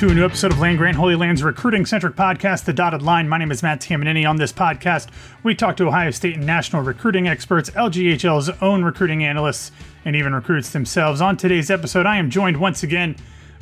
To a new episode of Land Grant Holy Land's recruiting centric podcast, The Dotted Line. My name is Matt Tamanini. On this podcast, we talk to Ohio State and national recruiting experts, LGHL's own recruiting analysts, and even recruits themselves. On today's episode, I am joined once again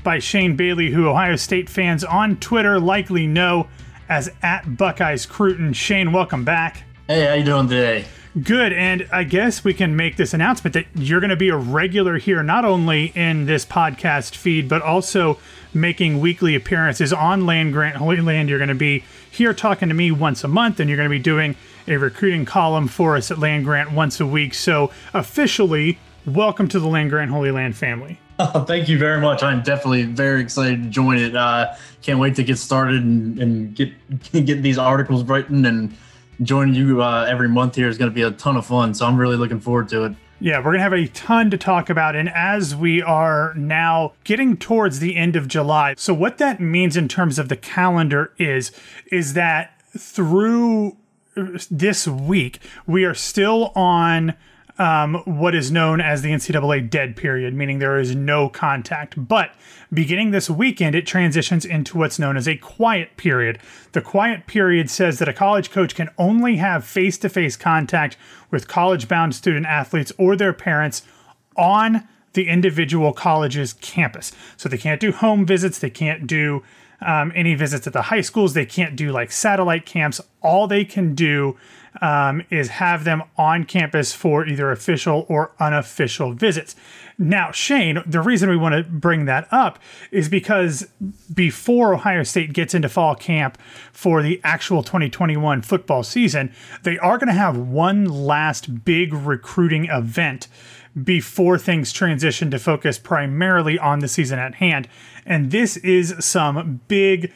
by Shane Bailey, who Ohio State fans on Twitter likely know as at Buckeyes Crootin. Shane, welcome back. Hey, how you doing today? Good, and I guess we can make this announcement that you're going to be a regular here, not only in this podcast feed, but also making weekly appearances on Land Grant Holy Land. You're going to be here talking to me once a month, and you're going to be doing a recruiting column for us at Land Grant once a week. So, officially, welcome to the Land Grant Holy Land family. Oh, thank you very much. I'm definitely very excited to join it. Uh, can't wait to get started and, and get get these articles written and joining you uh, every month here is going to be a ton of fun. So I'm really looking forward to it. Yeah, we're going to have a ton to talk about. And as we are now getting towards the end of July, so what that means in terms of the calendar is, is that through this week, we are still on um, what is known as the NCAA dead period, meaning there is no contact. But beginning this weekend, it transitions into what's known as a quiet period. The quiet period says that a college coach can only have face to face contact with college bound student athletes or their parents on the individual college's campus. So they can't do home visits, they can't do um, any visits at the high schools, they can't do like satellite camps. All they can do um, is have them on campus for either official or unofficial visits. Now, Shane, the reason we want to bring that up is because before Ohio State gets into fall camp for the actual 2021 football season, they are going to have one last big recruiting event before things transition to focus primarily on the season at hand. And this is some big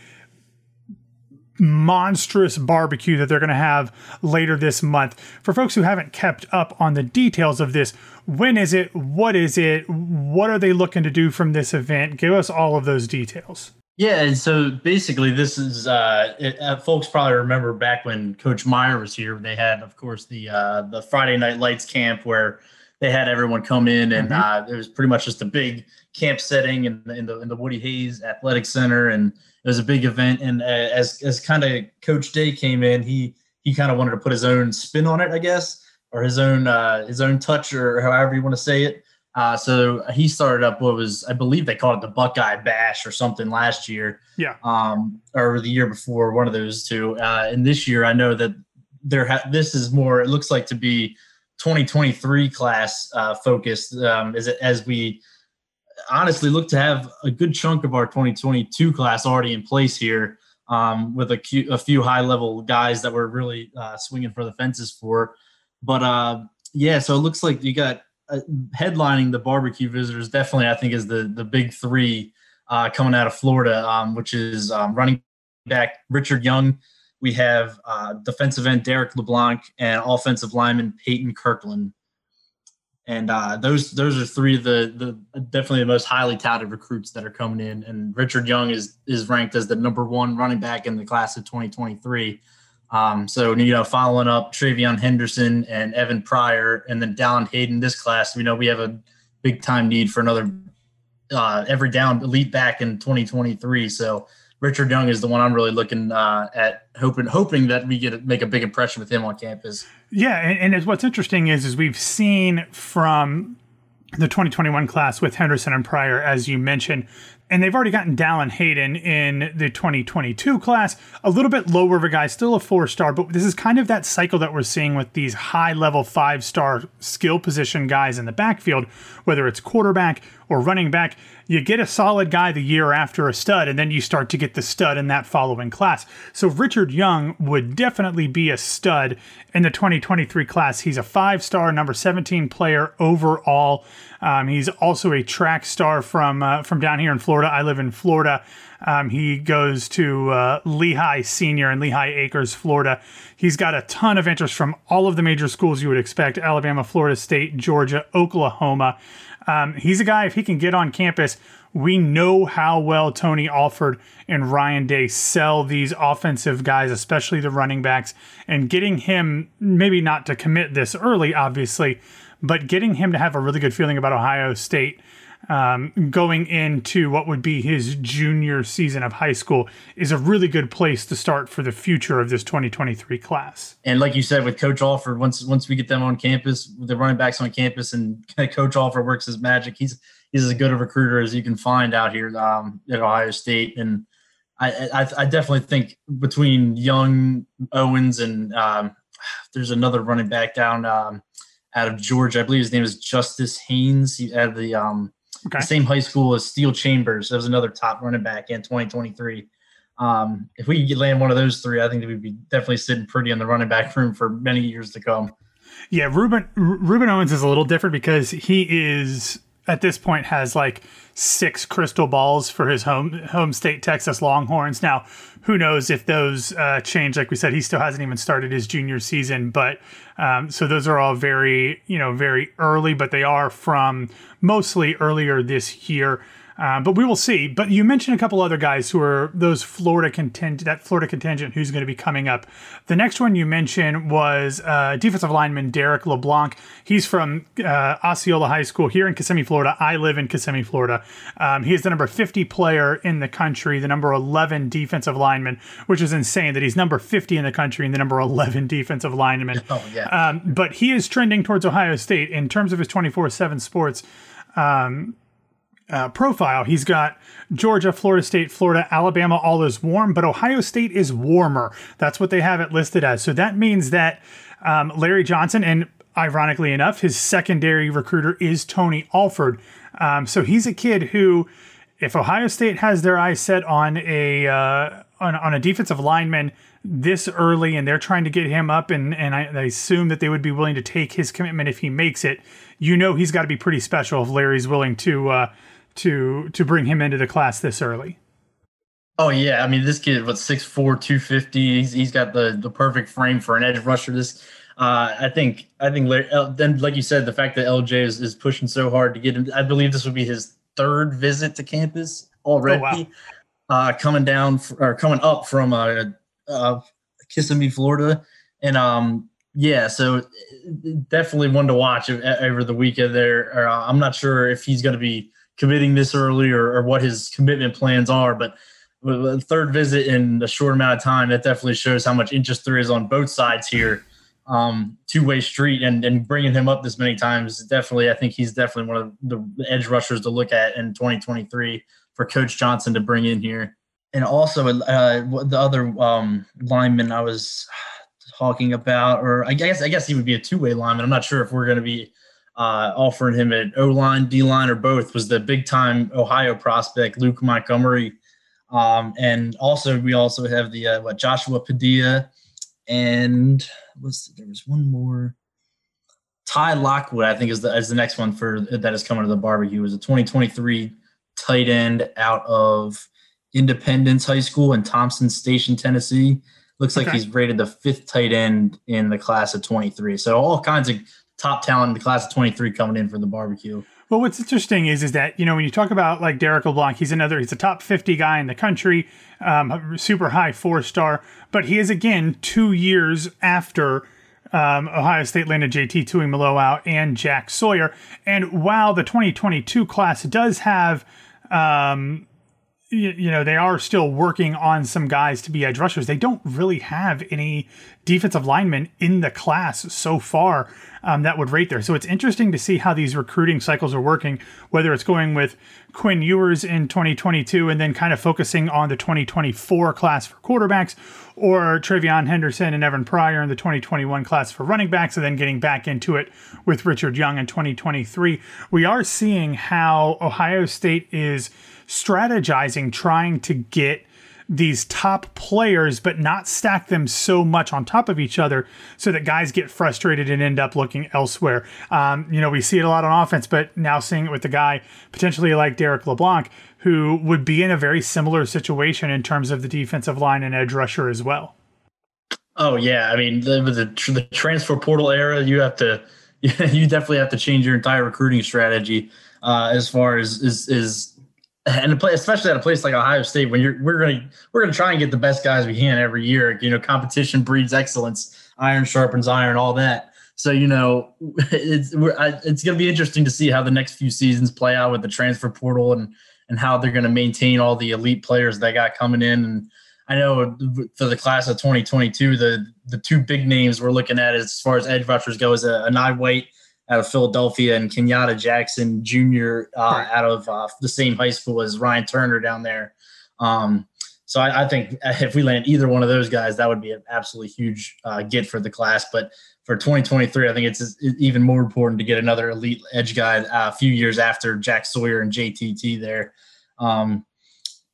monstrous barbecue that they're going to have later this month. For folks who haven't kept up on the details of this, when is it? What is it? What are they looking to do from this event? Give us all of those details. Yeah, and so basically, this is uh, it, uh, folks probably remember back when Coach Meyer was here. They had, of course, the uh, the Friday Night Lights camp where they had everyone come in, and mm-hmm. uh, it was pretty much just a big camp setting in, in the in the Woody Hayes Athletic Center, and it was a big event. And uh, as as kind of Coach Day came in, he he kind of wanted to put his own spin on it, I guess, or his own uh, his own touch, or however you want to say it. Uh, so he started up what was I believe they called it the Buckeye Bash or something last year. Yeah. Um, or the year before, one of those two. Uh, and this year, I know that there ha- this is more. It looks like to be 2023 class uh, focused um, as as we honestly look to have a good chunk of our 2022 class already in place here um, with a, few, a few high level guys that we're really uh, swinging for the fences for. But uh, yeah, so it looks like you got uh, headlining the barbecue visitors. Definitely, I think is the the big three uh, coming out of Florida, um, which is um, running back Richard Young we have uh, defensive end Derrick LeBlanc and offensive lineman Peyton Kirkland. And uh, those those are three of the, the definitely the most highly touted recruits that are coming in. And Richard Young is is ranked as the number one running back in the class of 2023. Um, so you know, following up TreVeyon Henderson and Evan Pryor, and then Dallan Hayden this class, we know we have a big time need for another uh, every down elite back in 2023. So Richard Young is the one I'm really looking uh, at, hoping hoping that we get make a big impression with him on campus. Yeah, and, and what's interesting is is we've seen from the 2021 class with Henderson and Pryor, as you mentioned, and they've already gotten Dallan Hayden in the 2022 class. A little bit lower of a guy, still a four star, but this is kind of that cycle that we're seeing with these high level five star skill position guys in the backfield, whether it's quarterback or running back. You get a solid guy the year after a stud, and then you start to get the stud in that following class. So Richard Young would definitely be a stud in the 2023 class. He's a five star, number 17 player overall. Um, he's also a track star from uh, from down here in Florida. I live in Florida. Um, he goes to uh, Lehigh Senior in Lehigh Acres, Florida. He's got a ton of interest from all of the major schools you would expect Alabama, Florida State, Georgia, Oklahoma. Um, he's a guy, if he can get on campus, we know how well Tony Alford and Ryan Day sell these offensive guys, especially the running backs, and getting him maybe not to commit this early, obviously, but getting him to have a really good feeling about Ohio State um, going into what would be his junior season of high school is a really good place to start for the future of this 2023 class. And like you said, with Coach Alford, once once we get them on campus, the running backs on campus, and Coach Alford works his magic, he's he's as good a recruiter as you can find out here um, at Ohio State. And I, I, I definitely think between Young Owens and um, there's another running back down. Um, out of Georgia. I believe his name is Justice Haynes. He had the um okay. the same high school as Steele Chambers. That was another top running back in 2023. Um, if we could land one of those three, I think we'd be definitely sitting pretty in the running back room for many years to come. Yeah, Ruben Ruben Owens is a little different because he is at this point has like six crystal balls for his home home state Texas Longhorns. Now, who knows if those uh, change? Like we said, he still hasn't even started his junior season, but um, so those are all very you know very early, but they are from mostly earlier this year. Uh, but we will see. But you mentioned a couple other guys who are those Florida contingent, that Florida contingent who's going to be coming up. The next one you mentioned was uh, defensive lineman Derrick LeBlanc. He's from uh, Osceola High School here in Kissimmee, Florida. I live in Kissimmee, Florida. Um, he is the number 50 player in the country, the number 11 defensive lineman, which is insane that he's number 50 in the country and the number 11 defensive lineman. Oh, yeah. Um, but he is trending towards Ohio State in terms of his 24 7 sports. Um, uh, profile. He's got Georgia, Florida State, Florida, Alabama, all is warm, but Ohio State is warmer. That's what they have it listed as. So that means that um, Larry Johnson, and ironically enough, his secondary recruiter is Tony Alford. Um, so he's a kid who, if Ohio State has their eyes set on a uh, on, on a defensive lineman this early and they're trying to get him up and, and I, I, assume that they would be willing to take his commitment if he makes it you know he's got to be pretty special if larry's willing to uh, to to bring him into the class this early. Oh yeah, I mean this kid was 6'4", 250. He's, he's got the the perfect frame for an edge rusher. This uh, I think I think then like you said, the fact that LJ is, is pushing so hard to get him. I believe this would be his third visit to campus already. Oh, wow. uh, coming down or coming up from uh, uh, Kissimmee, Florida, and um, yeah, so definitely one to watch over the weekend. There, uh, I'm not sure if he's going to be committing this early or, or what his commitment plans are. But a third visit in a short amount of time, that definitely shows how much interest there is on both sides here. Um, two way street and, and bringing him up this many times, definitely, I think he's definitely one of the edge rushers to look at in 2023 for Coach Johnson to bring in here. And also, uh, the other um, lineman I was talking about, or I guess I guess he would be a two way lineman. I'm not sure if we're going to be uh, offering him at O line, D line, or both was the big time Ohio prospect Luke Montgomery. Um, and also, we also have the uh, what Joshua Padilla, and was there was one more. Ty Lockwood, I think, is the is the next one for that is coming to the barbecue. Is a 2023 tight end out of Independence High School in Thompson Station, Tennessee. Looks okay. like he's rated the fifth tight end in the class of 23. So all kinds of top talent in the class of 23 coming in for the barbecue. Well, what's interesting is is that you know when you talk about like Derrick LeBlanc, he's another he's a top 50 guy in the country, um, super high four star, but he is again two years after um, Ohio State landed JT Tuimoloau out and Jack Sawyer, and while the 2022 class does have um, you know they are still working on some guys to be edge rushers. They don't really have any defensive linemen in the class so far um, that would rate there. So it's interesting to see how these recruiting cycles are working. Whether it's going with Quinn Ewers in 2022 and then kind of focusing on the 2024 class for quarterbacks, or TreVeyon Henderson and Evan Pryor in the 2021 class for running backs, and then getting back into it with Richard Young in 2023. We are seeing how Ohio State is strategizing, trying to get these top players, but not stack them so much on top of each other so that guys get frustrated and end up looking elsewhere. Um, you know, we see it a lot on offense, but now seeing it with a guy potentially like Derrick LeBlanc, who would be in a very similar situation in terms of the defensive line and edge rusher as well. Oh yeah, I mean the the, the transfer portal era, you have to you definitely have to change your entire recruiting strategy uh, as far as is is and especially at a place like Ohio State, when you're we're gonna we're gonna try and get the best guys we can every year. You know, competition breeds excellence. Iron sharpens iron, all that. So you know, it's it's gonna be interesting to see how the next few seasons play out with the transfer portal and and how they're gonna maintain all the elite players they got coming in. And I know for the class of 2022, the the two big names we're looking at as far as edge rushers go is uh, a, a Enai White out of Philadelphia and Kenyatta Jackson Jr. Uh, out of uh, the same high school as Ryan Turner down there. Um, so I, I, think if we land either one of those guys, that would be an absolutely huge uh, get for the class. But for 2023, I think it's even more important to get another elite edge guy uh, a few years after Jack Sawyer and JTT there. Um,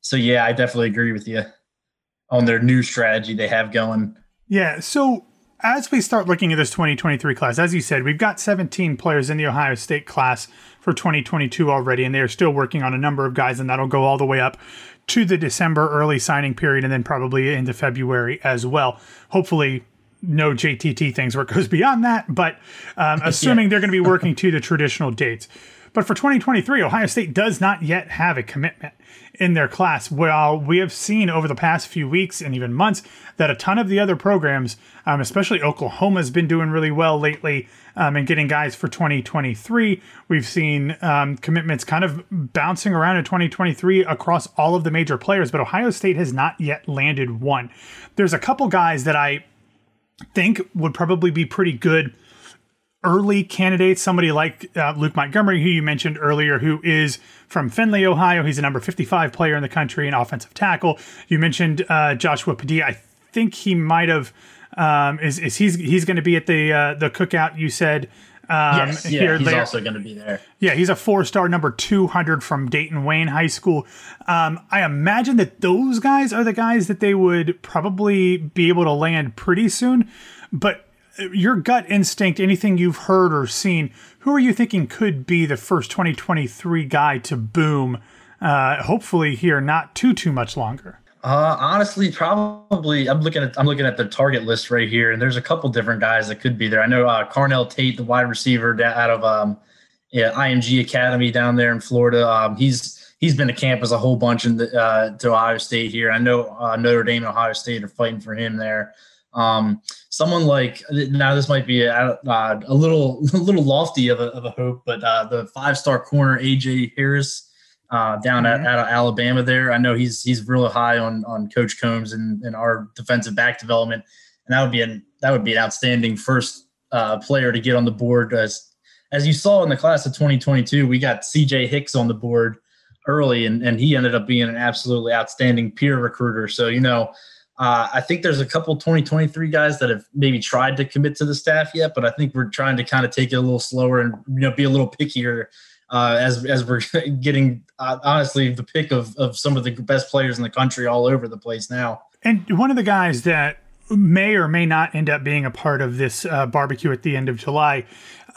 so yeah, I definitely agree with you on their new strategy they have going. Yeah. So as we start looking at this 2023 class, as you said, we've got 17 players in the Ohio State class for 2022 already, and they are still working on a number of guys, and that'll go all the way up to the December early signing period and then probably into February as well. Hopefully, no JTT things where it goes beyond that, but um, assuming yeah. they're going to be working to the traditional dates. But for 2023, Ohio State does not yet have a commitment in their class. While we have seen over the past few weeks and even months that a ton of the other programs, um, especially Oklahoma, has been doing really well lately um, and getting guys for 2023. We've seen um, commitments kind of bouncing around in 2023 across all of the major players, but Ohio State has not yet landed one. There's a couple guys that I think would probably be pretty good early candidates, somebody like uh, Luke Montgomery, who you mentioned earlier, who is from Findlay, Ohio. He's a number 55 player in the country, an offensive tackle. You mentioned uh, Joshua Padilla. I think he might have um, is is he's he's going to be at the uh, the cookout. You said. Um, yes, yeah, he's there. also going to be there. Yeah, he's a four-star number 200 from Dayton Wayne High School. Um, I imagine that those guys are the guys that they would probably be able to land pretty soon. But your gut instinct, anything you've heard or seen, who are you thinking could be the first 2023 guy to boom? Uh, hopefully, here not too too much longer. Uh, honestly, probably. I'm looking at I'm looking at the target list right here, and there's a couple different guys that could be there. I know uh, Carnell Tate, the wide receiver out of um, yeah, IMG Academy down there in Florida. Um, he's he's been to campus a whole bunch in the, uh, to Ohio State here. I know uh, Notre Dame and Ohio State are fighting for him there. Um, someone like now this might be a, uh, a little a little lofty of a, of a hope, but uh, the five star corner AJ Harris uh, down mm-hmm. at, at, Alabama there. I know he's he's really high on on Coach Combs and, and our defensive back development, and that would be an that would be an outstanding first uh, player to get on the board. As as you saw in the class of 2022, we got CJ Hicks on the board early, and and he ended up being an absolutely outstanding peer recruiter. So you know uh, I think there's a couple 2023 guys that have maybe tried to commit to the staff yet, but I think we're trying to kind of take it a little slower and you know be a little pickier uh, as as we're getting uh, honestly the pick of of some of the best players in the country all over the place now. And one of the guys that may or may not end up being a part of this uh, barbecue at the end of July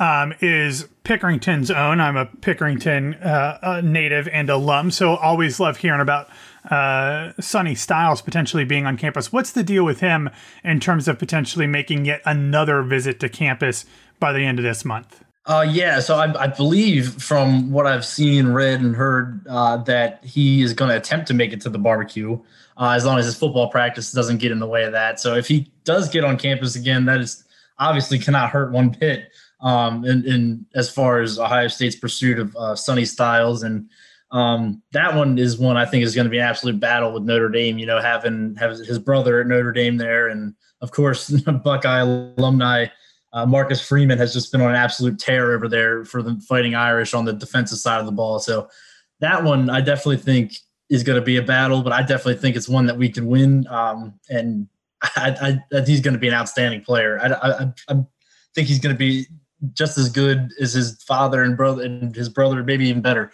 um, is Pickerington's own. I'm a Pickerington uh, native and alum, so always love hearing about uh, Sonny Styles potentially being on campus. What's the deal with him in terms of potentially making yet another visit to campus by the end of this month? Uh, yeah, so I, I believe from what I've seen, read, and heard uh, that he is going to attempt to make it to the barbecue uh, as long as his football practice doesn't get in the way of that. So if he does get on campus again, that is obviously cannot hurt one bit. Um, in, in as far as Ohio State's pursuit of uh, Sonny Styles and Um, that one is one I think is going to be an absolute battle with Notre Dame. You know, having have his brother at Notre Dame there, and of course Buckeye alumni uh, Marcus Freeman has just been on an absolute tear over there for the Fighting Irish on the defensive side of the ball. So that one I definitely think is going to be a battle, but I definitely think it's one that we can win. Um, and I, I, I, he's going to be an outstanding player. I, I, I think he's going to be just as good as his father and brother and his brother, maybe even better.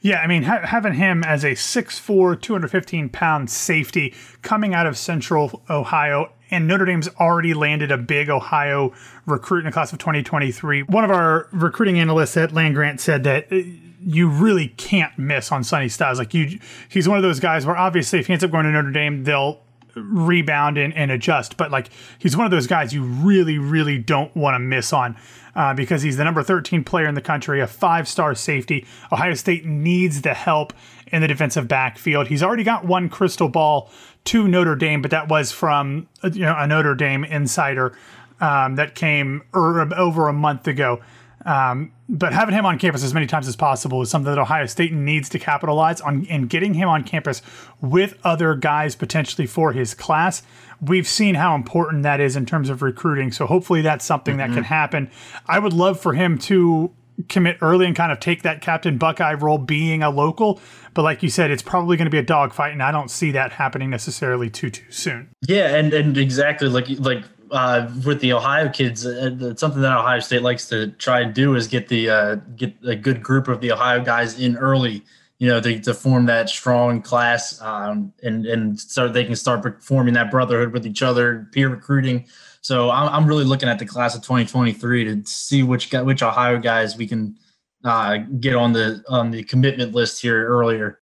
Yeah, I mean, ha- having him as a 6'4, 215 pound safety coming out of Central Ohio, and Notre Dame's already landed a big Ohio recruit in the class of 2023. One of our recruiting analysts at Land Grant said that uh, you really can't miss on Sonny Styles. Like you, he's one of those guys where obviously if he ends up going to Notre Dame, they'll rebound and, and adjust. But like he's one of those guys you really, really don't want to miss on uh, because he's the number 13 player in the country, a five star safety. Ohio State needs the help in the defensive backfield. He's already got one crystal ball to Notre Dame, but that was from you know a Notre Dame insider um, that came er, over a month ago. Um, but having him on campus as many times as possible is something that Ohio State needs to capitalize on and getting him on campus with other guys potentially for his class. We've seen how important that is in terms of recruiting. So hopefully that's something mm-hmm. that can happen. I would love for him to commit early and kind of take that Captain Buckeye role being a local. But like you said, it's probably going to be a dogfight, and I don't see that happening necessarily too too soon. Yeah, and and exactly like like uh, with the Ohio kids, uh, something that Ohio State likes to try and do is get the uh, get a good group of the Ohio guys in early. You know, to, to form that strong class, um, and and so they can start forming that brotherhood with each other, peer recruiting. So I'm, I'm really looking at the class of 2023 to see which which Ohio guys we can uh, get on the on the commitment list here earlier.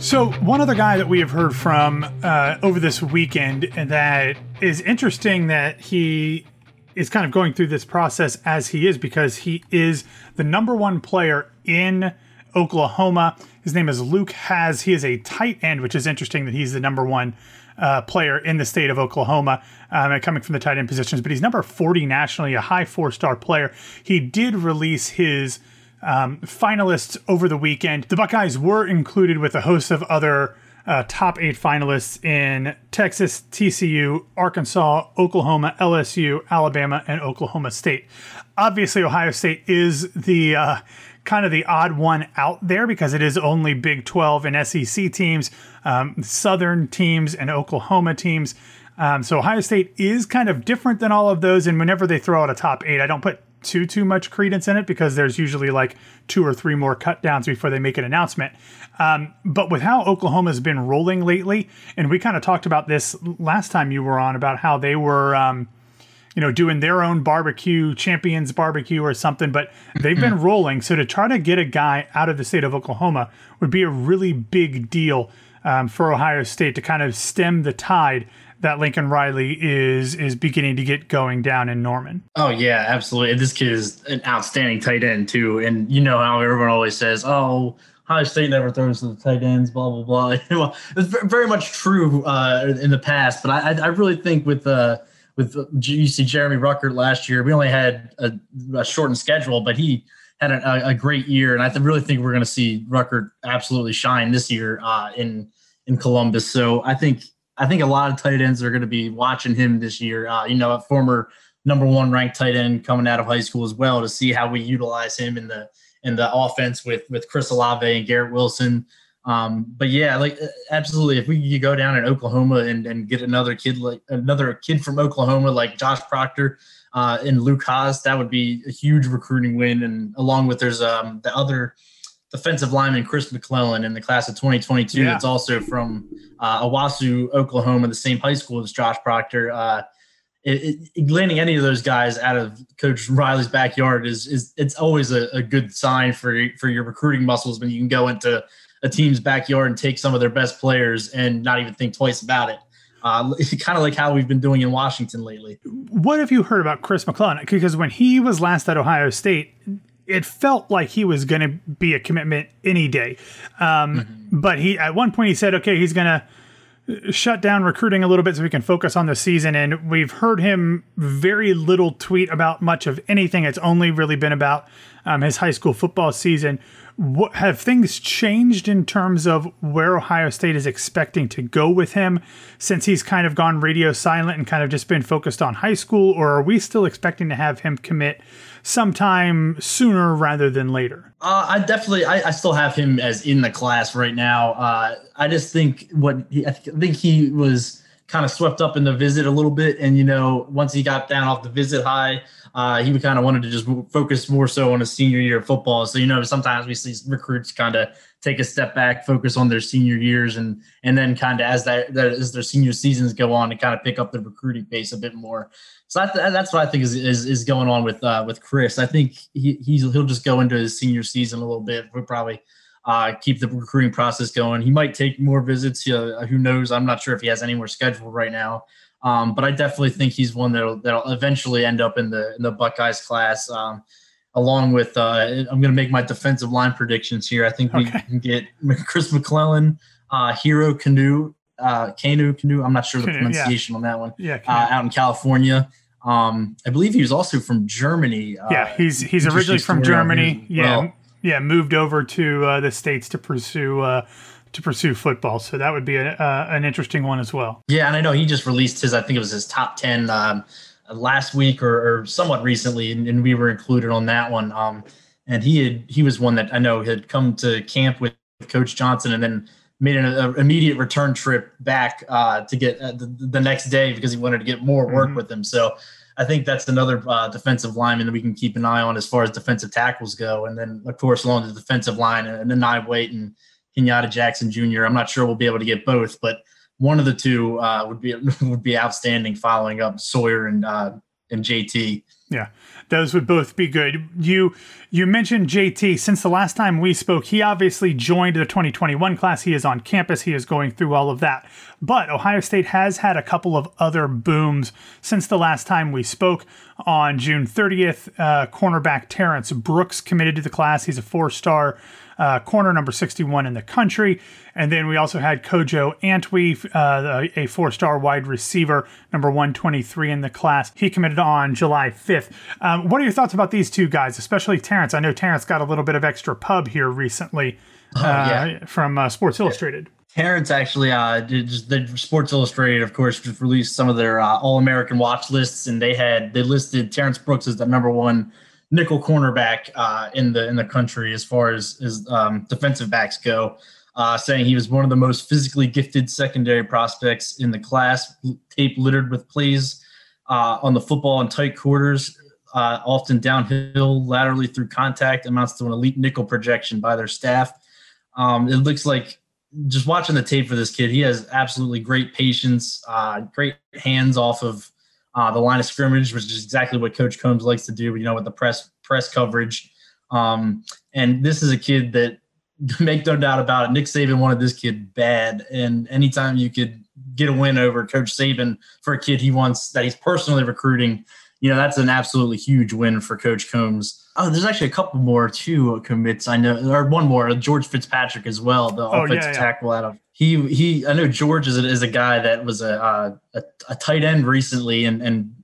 So, one other guy that we have heard from uh, over this weekend that is interesting that he is kind of going through this process as he is because he is the number one player in Oklahoma. His name is Luke Hasz. He is a tight end, which is interesting that he's the number one uh, player in the state of Oklahoma, um, coming from the tight end positions. But he's number 40 nationally, a high four star player. He did release his um, finalists over the weekend. The Buckeyes were included with a host of other uh, top eight finalists in Texas, TCU, Arkansas, Oklahoma, LSU, Alabama, and Oklahoma State. Obviously, Ohio State is the uh, kind of the odd one out there because it is only Big 12 and SEC teams, um, Southern teams, and Oklahoma teams. Um, so Ohio State is kind of different than all of those. And whenever they throw out a top eight, I don't put too too much credence in it because there's usually like two or three more cut downs before they make an announcement. Um, but with how Oklahoma's been rolling lately, and we kind of talked about this last time you were on about how they were. Um, you know, doing their own barbecue, champions barbecue or something, but they've been mm-hmm. rolling. So to try to get a guy out of the state of Oklahoma would be a really big deal um, for Ohio State to kind of stem the tide that Lincoln Riley is is beginning to get going down in Norman. Oh yeah, absolutely. This kid is an outstanding tight end too, and you know how everyone always says, "Oh, Ohio State never throws to the tight ends." Blah blah blah. well, it's very much true uh, in the past, but I I really think with uh with you see Jeremy Ruckert last year, we only had a, a shortened schedule, but he had a, a, great year, and I really think we're going to see Ruckert absolutely shine this year uh, in in Columbus. So I think I think a lot of tight ends are going to be watching him this year. Uh, you know, a former number one ranked tight end coming out of high school as well to see how we utilize him in the in the offense with with Chris Olave and Garrett Wilson. Um, but yeah, like absolutely, if we could go down in Oklahoma and, and get another kid like another kid from Oklahoma like Josh Proctor uh, and Luke Hasz, that would be a huge recruiting win. And along with there's um, the other defensive lineman Chris McClellan in the class of 2022. Yeah. It's also from uh, Owasso, Oklahoma, the same high school as Josh Proctor. Uh, it, it, landing any of those guys out of Coach Riley's backyard is is it's always a, a, good sign for for your recruiting muscles when you can go into a team's backyard and take some of their best players and not even think twice about it. Uh, kind of like how we've been doing in Washington lately. What have you heard about Chris McClellan? Because when he was last at Ohio State, it felt like he was going to be a commitment any day. Um, mm-hmm. But he at one point he said, okay, he's going to shut down recruiting a little bit so we can focus on the season. And we've heard him very little tweet about much of anything. It's only really been about um, his high school football season. What, have things changed in terms of where Ohio State is expecting to go with him since he's kind of gone radio silent and kind of just been focused on high school? Or are we still expecting to have him commit sometime sooner rather than later? Uh, I definitely, I, I, still have him as in the class right now. Uh, I just think what he, I think he was kind of swept up in the visit a little bit, and you know, once he got down off the visit high, uh, he kind of wanted to just focus more so on his senior year of football. So you know, sometimes we see recruits kind of take a step back, focus on their senior years, and and then kind of as that as their senior seasons go on, to kind of pick up the recruiting pace a bit more. So that's what I think is, is, is going on with uh, with Chris. I think he he'll just go into his senior season a little bit. We'll probably uh, keep the recruiting process going. He might take more visits. Uh, who knows? I'm not sure if he has any more scheduled right now. Um, but I definitely think he's one that'll, that'll eventually end up in the in the Buckeyes class. Um, along with uh, I'm going to make my defensive line predictions here. I think we okay. can get Chris McClellan, uh, Hero Kanu, uh, Kanu Canoe. I'm not sure the Kanu, pronunciation yeah. on that one. Yeah, uh, out in California. Um, I believe he was also from Germany. Uh, yeah, he's he's originally from Germany. Yeah, well. Yeah, moved over to uh, the states to pursue uh, to pursue football. So that would be a, uh, an interesting one as well. Yeah, and I know he just released his. I think it was his top ten um, last week or, or somewhat recently, and, and, we were included on that one. Um, and he had he was one that I know had come to camp with Coach Johnson, and then made an a, immediate return trip back uh, to get uh, the, the, next day because he wanted to get more work mm-hmm. with him. So I think that's another uh, defensive lineman that we can keep an eye on as far as defensive tackles go. And then, of course, along the defensive line, and then Enai White and Kenyatta Jackson Jr. I'm not sure we'll be able to get both, but one of the two uh, would be would be outstanding. Following up Sawyer and uh, and JT. Yeah, those would both be good. You you mentioned JT. Since the last time we spoke, he obviously joined the 2021 class. He is on campus. He is going through all of that. But Ohio State has had a couple of other booms since the last time we spoke. On June 30th, uh, cornerback Terrence Brooks committed to the class. He's a four-star uh, corner number 61 in the country. And then we also had Kojo Antwi, uh, a four star wide receiver, number 123 in the class. He committed on July 5th. Um, what are your thoughts about these two guys, especially Terrence? I know Terrence got a little bit of extra pub here recently oh, yeah. Uh, from uh, Sports Illustrated. Terrence actually uh, did the Sports Illustrated, of course, just released some of their uh, All American watch lists, and they had they listed Terrence Brooks as the number one nickel cornerback uh, in the in the country as far as as um, defensive backs go. Uh, saying he was one of the most physically gifted secondary prospects in the class, tape littered with plays uh, on the football in tight quarters, uh, often downhill, laterally through contact, amounts to an elite nickel projection by their staff. Um, it looks like just watching the tape for this kid, he has absolutely great patience, uh, great hands off of uh, the line of scrimmage, which is exactly what Coach Combs likes to do. You know, with the press press coverage. Um, and this is a kid that make no doubt about it. Nick Saban wanted this kid bad, and anytime you could get a win over Coach Saban for a kid he wants that he's personally recruiting, you know that's an absolutely huge win for Coach Combs. Oh, there's actually a couple more too commits. I know, or one more, George Fitzpatrick as well, the oh, offensive yeah, yeah. tackle out of he he. I know George is a, is a guy that was a, uh, a, a tight end recently and and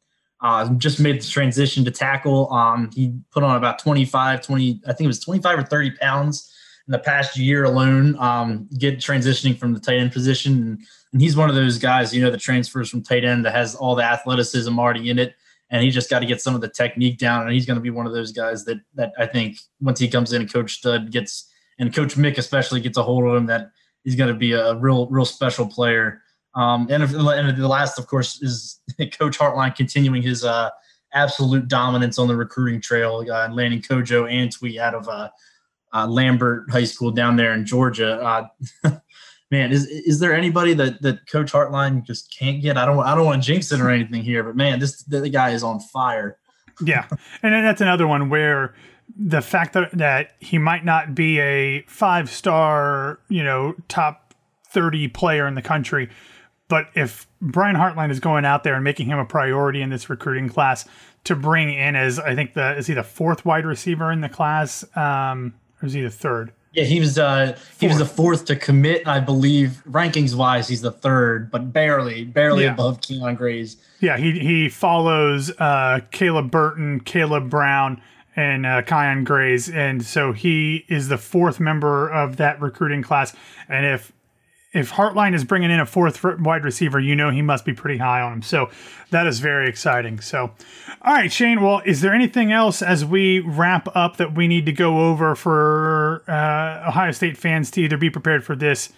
uh, just made the transition to tackle. Um, he put on about 25, 20, I think it was 25 or 30 pounds in the past year alone. Um, get transitioning from the tight end position, and, and he's one of those guys, you know, that transfers from tight end that has all the athleticism already in it and he just got to get some of the technique down. And he's going to be one of those guys that that I think once he comes in and Coach Stud gets and Coach Mick especially gets a hold of him, that he's going to be a real real special player. Um, and, if, and the last, of course, is Coach Hartline continuing his uh, absolute dominance on the recruiting trail, uh, landing Kojo Antwi out of uh, uh, Lambert High School down there in Georgia. Uh, man, is is there anybody that that Coach Hartline just can't get? I don't I don't want to jinx it or anything here, but man, this the guy is on fire. yeah, and that's another one where the fact that that he might not be a five star, you know, top thirty player in the country, but if Brian Hartline is going out there and making him a priority in this recruiting class to bring in as I think the is he the fourth wide receiver in the class, um, or is he the third? Yeah, he was uh he was the fourth to commit, I believe, rankings wise, he's the third, but barely, barely Yeah. above Kyion Grayes. Yeah, he he follows uh, Caleb Burton, Caleb Brown, and uh, Kyion Grayes, and so he is the fourth member of that recruiting class. And if if Hartline is bringing in a fourth wide receiver, you know he must be pretty high on him. So that is very exciting. So, all right, Shane. Well, is there anything else as we wrap up that we need to go over for uh, Ohio State fans to either be prepared for this?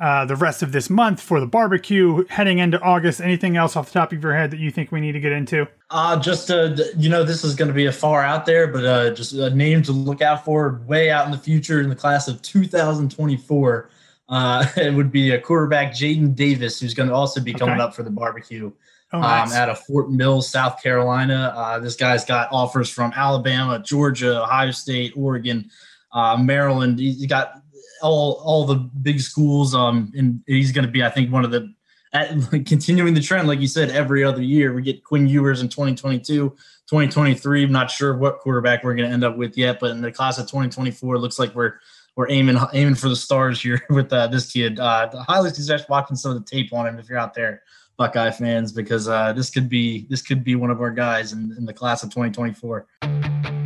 Uh, the rest of this month for the barbecue heading into August. Anything else off the top of your head that you think we need to get into? Uh, just uh, you know, this is going to be a far out there, but uh, just a name to look out for way out in the future in the class of 2024. Uh, it would be a quarterback, Jaden Davis, who's going to also be coming Okay. up for the barbecue Oh, nice. um, out of Fort Mill, South Carolina. Uh, this guy's got offers from Alabama, Georgia, Ohio State, Oregon, uh, Maryland. He's got all all the big schools. Um, and he's going to be, I think, one of the at, continuing the trend, like you said, every other year we get Quinn Ewers in 2022, 2023. I'm not sure what quarterback we're going to end up with yet, but in the class of 2024, it looks like we're we're aiming aiming for the stars here with uh, this kid. Uh, highly suggest watching some of the tape on him if you're out there. Buckeye fans because uh, this could be this could be one of our guys in, in the class of 2024.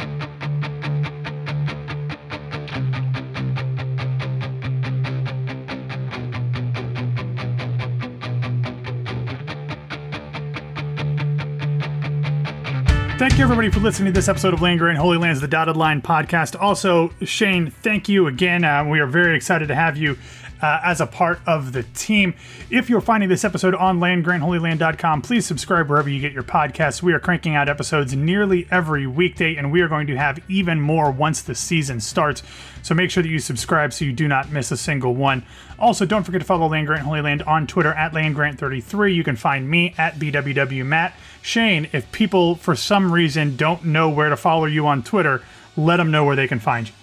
Thank you, everybody, for listening to this episode of Land Grant Holy Lands, the Dotted Line podcast. Also, Shane, thank you again. Uh, we are very excited to have you uh, as a part of the team. If you're finding this episode on landgrantholyland.com, please subscribe wherever you get your podcasts. We are cranking out episodes nearly every weekday, and we are going to have even more once the season starts. So make sure that you subscribe so you do not miss a single one. Also, don't forget to follow Land Grant Holy Land on Twitter at LandGrant33. You can find me at BWWMatt. Shane, if people for some reason don't know where to follow you on Twitter, let them know where they can find you.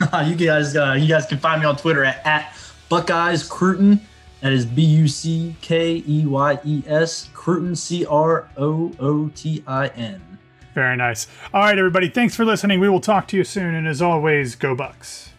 you guys uh, you guys can find me on Twitter at, at Buckeyes Crootin. That is B U C K E Y E S Crootin C R O O T I N. Very nice. All right, everybody. Thanks for listening. We will talk to you soon. And as always, go Bucks.